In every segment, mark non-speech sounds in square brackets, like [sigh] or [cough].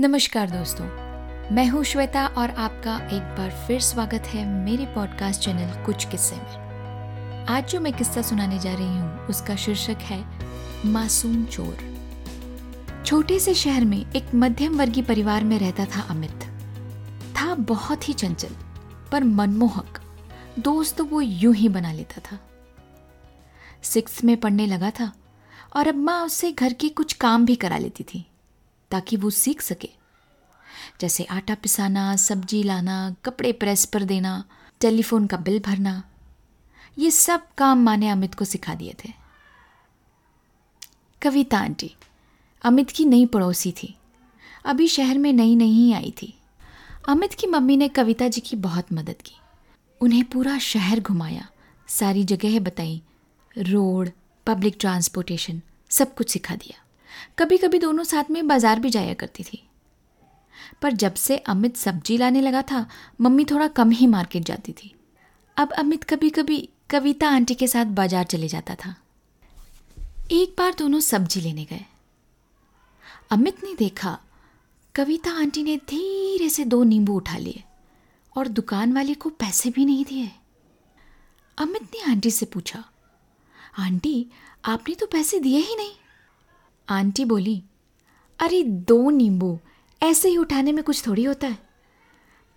नमस्कार दोस्तों, मैं हूँ श्वेता और आपका एक बार फिर स्वागत है मेरे पॉडकास्ट चैनल कुछ किस्से में। आज जो मैं किस्सा सुनाने जा रही हूँ, उसका शीर्षक है, मासूम चोर। छोटे से शहर में एक मध्यम वर्गीय परिवार में रहता था अमित। था बहुत ही चंचल, पर मनमोहक। दोस्त वो यूँ ही बना लेता था। सिक्स में पढ़ने लगा था और अब माँ उससे घर के कुछ काम भी करा लेती थी। ताकि वो सीख सके। जैसे आटा पिसाना, सब्ज़ी लाना, कपड़े प्रेस पर देना, टेलीफोन का बिल भरना, ये सब काम माँ ने अमित को सिखा दिए थे। कविता आंटी, अमित की नई पड़ोसी थी। अभी शहर में नई नहीं आई थी। अमित की मम्मी ने कविता जी की बहुत मदद की। उन्हें पूरा शहर घुमाया, सारी जगह बताई, रोड, पब्लिक ट्रांसपोर्टेशन, सब कुछ सिखा दिया। कभी कभी दोनों साथ में बाज़ार भी जाया करती थी। पर जब से अमित सब्ज़ी लाने लगा था, मम्मी थोड़ा कम ही मार्केट जाती थी। अब अमित कभी कभी कविता आंटी के साथ बाज़ार चले जाता था। एक बार दोनों सब्ज़ी लेने गए। अमित ने देखा, कविता आंटी ने धीरे से दो नींबू उठा लिए और दुकान वाले को पैसे भी नहीं दिए। अमित ने आंटी से पूछा, आंटी, आपने तो पैसे दिए ही नहीं। आंटी बोली, अरे दो नींबू, ऐसे ही उठाने में कुछ थोड़ी होता है।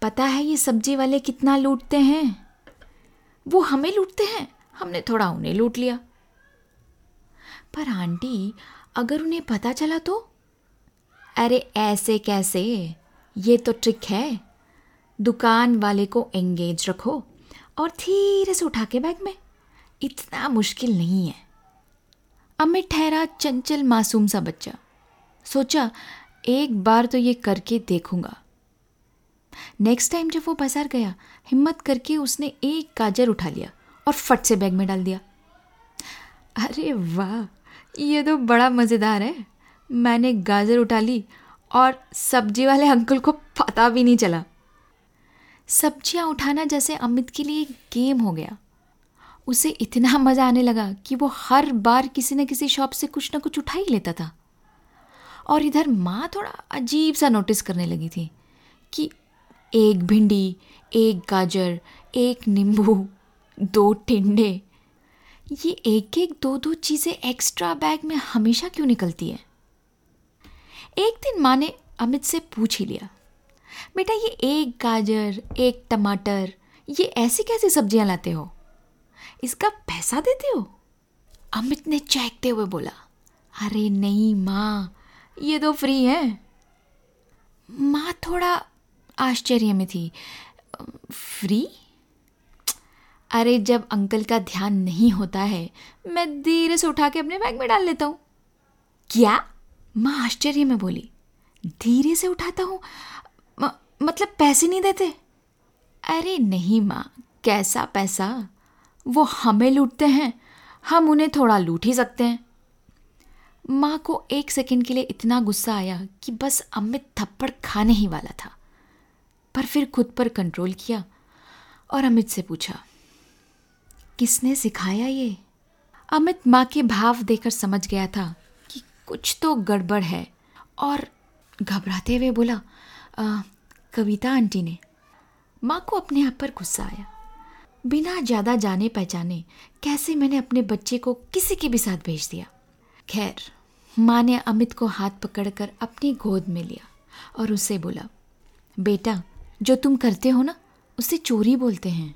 पता है ये सब्ज़ी वाले कितना लूटते हैं? वो हमें लूटते हैं, हमने थोड़ा उन्हें लूट लिया। पर आंटी, अगर उन्हें पता चला तो? अरे ऐसे कैसे? ये तो ट्रिक है। दुकान वाले को एंगेज रखो और धीरे से उठा के बैग में। इतना मुश्किल नहीं है। अमित ठहरा चंचल मासूम सा बच्चा। सोचा, एक बार तो ये करके देखूँगा। नेक्स्ट टाइम जब वो बाज़ार गया, हिम्मत करके उसने एक गाजर उठा लिया और फट से बैग में डाल दिया। अरे वाह, ये तो बड़ा मज़ेदार है। मैंने गाजर उठा ली और सब्ज़ी वाले अंकल को पता भी नहीं चला। सब्ज़ियाँ उठाना जैसे अमित के लिए गेम हो गया। उसे इतना [laughs] मज़ा आने लगा कि वो हर बार किसी न किसी शॉप से कुछ ना कुछ उठा ही लेता था। और इधर माँ थोड़ा अजीब सा नोटिस करने लगी थी कि एक भिंडी, एक गाजर, एक नींबू, दो टिंडे, ये एक एक दो दो चीज़ें एक्स्ट्रा बैग में हमेशा क्यों निकलती है? एक दिन माँ ने अमित से पूछ ही लिया, बेटा, ये एक गाजर, एक टमाटर, ये ऐसी कैसी सब्ज़ियाँ लाते हो? इसका पैसा देते हो? अमित ने चहकते हुए बोला, अरे नहीं, माँ, ये तो फ्री है. माँ थोड़ा आश्चर्य में थी। फ्री अरे, जब अंकल का ध्यान नहीं होता है, मैं धीरे से उठा के अपने बैग में डाल लेता हूँ। क्या? माँ आश्चर्य में बोली, धीरे से उठाता हूँ? मतलब पैसे नहीं देते? अरे नहीं, माँ, कैसा पैसा? वो हमें लूटते हैं। हम उन्हें थोड़ा लूट ही सकते हैं। माँ को एक सेकंड के लिए इतना गुस्सा आया कि बस अमित थप्पड़ खाने ही वाला था। पर फिर खुद पर कंट्रोल किया और अमित से पूछा किसने सिखाया ये? अमित माँ के भाव देकर समझ गया था कि कुछ तो गड़बड़ है और घबराते हुए बोला आ, कविता आंटी ने। माँ को अपने आप पर गुस्सा आया। बिना ज़्यादा जाने पहचाने कैसे मैंने अपने बच्चे को किसी के भी साथ भेज दिया? खैर, माँ ने अमित को हाथ पकड़कर अपनी गोद में लिया और उसे बोला, बेटा, जो तुम करते हो ना, उसे चोरी बोलते हैं।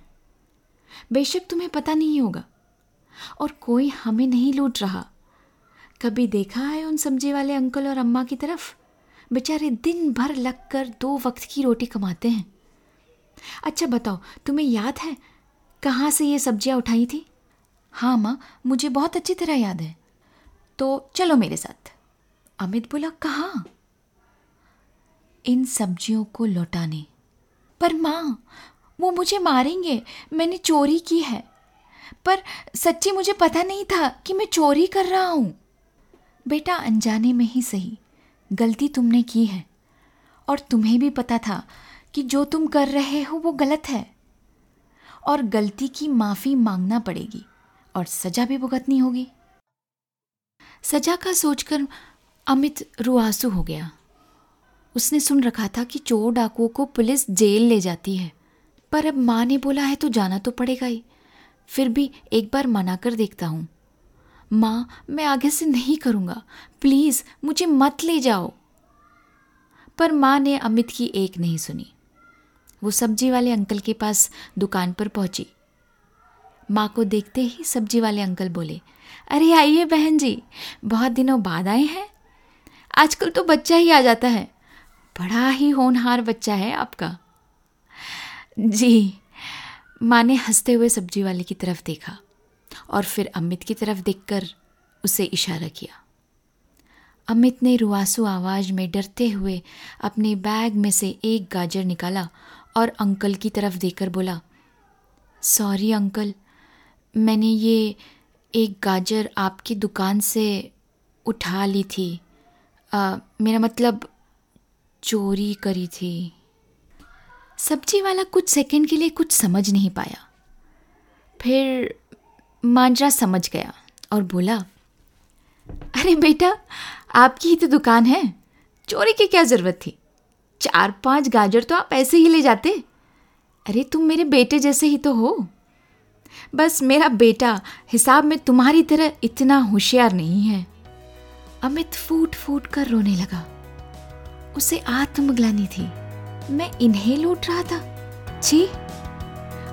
बेशक तुम्हें पता नहीं होगा। और कोई हमें नहीं लूट रहा। कभी देखा है उन सब्ज़ी वाले अंकल और अम्मा की तरफ़? बेचारे दिन भर लग कर दो वक्त की रोटी कमाते हैं। अच्छा बताओ, तुम्हें याद है कहाँ से ये सब्ज़ियाँ उठाई थी? हाँ माँ, मुझे बहुत अच्छी तरह याद है। तो चलो मेरे साथ। अमित बोला, कहाँ? इन सब्जियों को लौटाने। पर माँ, वो मुझे मारेंगे। मैंने चोरी की है। पर सच्ची मुझे पता नहीं था कि मैं चोरी कर रहा हूँ। बेटा, अनजाने में ही सही। गलती तुमने की है। और तुम्हें भी पता था कि जो तुम कर रहे हो वो गलत है। और गलती की माफ़ी मांगना पड़ेगी और सजा भी भुगतनी होगी। सजा का सोचकर अमित रुआसू हो गया। उसने सुन रखा था कि चोर डाकुओं को पुलिस जेल ले जाती है, पर अब माँ ने बोला है तो जाना तो पड़ेगा ही। फिर भी एक बार मना कर देखता हूँ। माँ, मैं आगे से नहीं करूँगा। प्लीज़, मुझे मत ले जाओ। पर माँ ने अमित की एक नहीं सुनी। वो सब्ज़ी वाले अंकल के पास दुकान पर पहुँची। माँ को देखते ही सब्ज़ी वाले अंकल बोले, अरे आइए बहन जी, बहुत दिनों बाद आए हैं। आजकल तो बच्चा ही आ जाता है। बड़ा ही होनहार बच्चा है आपका। जी, माँ ने हँसते हुए सब्ज़ी वाले की तरफ़ देखा और फिर अमित की तरफ़ देखकर उसे इशारा किया। अमित ने रुआसू आवाज़ में डरते हुए अपने बैग में से एक गाजर निकाला और अंकल की तरफ़ देकर बोला सॉरी अंकल मैंने ये एक गाजर आपकी दुकान से उठा ली थी। आ, मेरा मतलब चोरी करी थी। सब्ज़ी वाला कुछ सेकंड के लिए कुछ समझ नहीं पाया। फिर मांजरा समझ गया और बोला अरे बेटा आपकी ही तो दुकान है। चोरी की क्या ज़रूरत थी? चार पाँच गाजर तो आप ऐसे ही ले जाते। अरे तुम मेरे बेटे जैसे ही तो हो। बस मेरा बेटा हिसाब में तुम्हारी तरह इतना होशियार नहीं है। अमित फूट फूट कर रोने लगा। उसे आत्मग्लानी थी। मैं इन्हें लूट रहा था। जी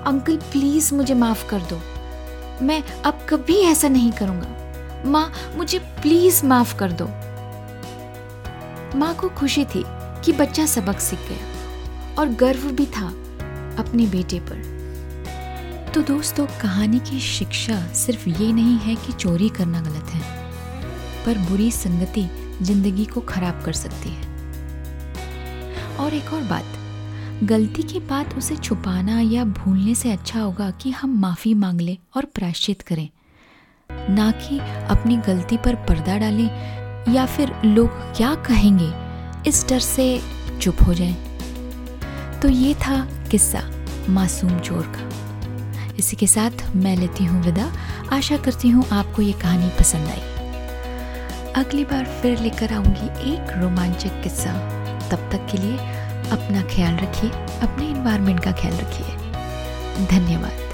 अंकल प्लीज़ मुझे माफ़ कर दो। मैं अब कभी ऐसा नहीं करूँगा। माँ, मुझे प्लीज़ माफ़ कर दो। माँ को खुशी थी। कि बच्चा सबक सीख गया और गर्व भी था अपने बेटे पर। तो दोस्तों, कहानी की शिक्षा सिर्फ़ ये नहीं है कि चोरी करना गलत है, पर बुरी संगति ज़िंदगी को खराब कर सकती है। और एक और बात, गलती के बाद उसे छुपाना या भूलने से अच्छा होगा कि हम माफ़ी मांग लें और प्रायश्चित करें। ना कि अपनी गलती पर पर्दा डालें या फिर लोग क्या कहेंगे इस डर से चुप हो जाएँ। तो ये था किस्सा मासूम चोर का। इसी के साथ मैं लेती हूँ विदा। आशा करती हूँ आपको ये कहानी पसंद आई। अगली बार फिर लेकर आऊँगी एक रोमांचक किस्सा। तब तक के लिए अपना ख्याल रखिए, अपने इन्वायरमेंट का ख्याल रखिए। धन्यवाद।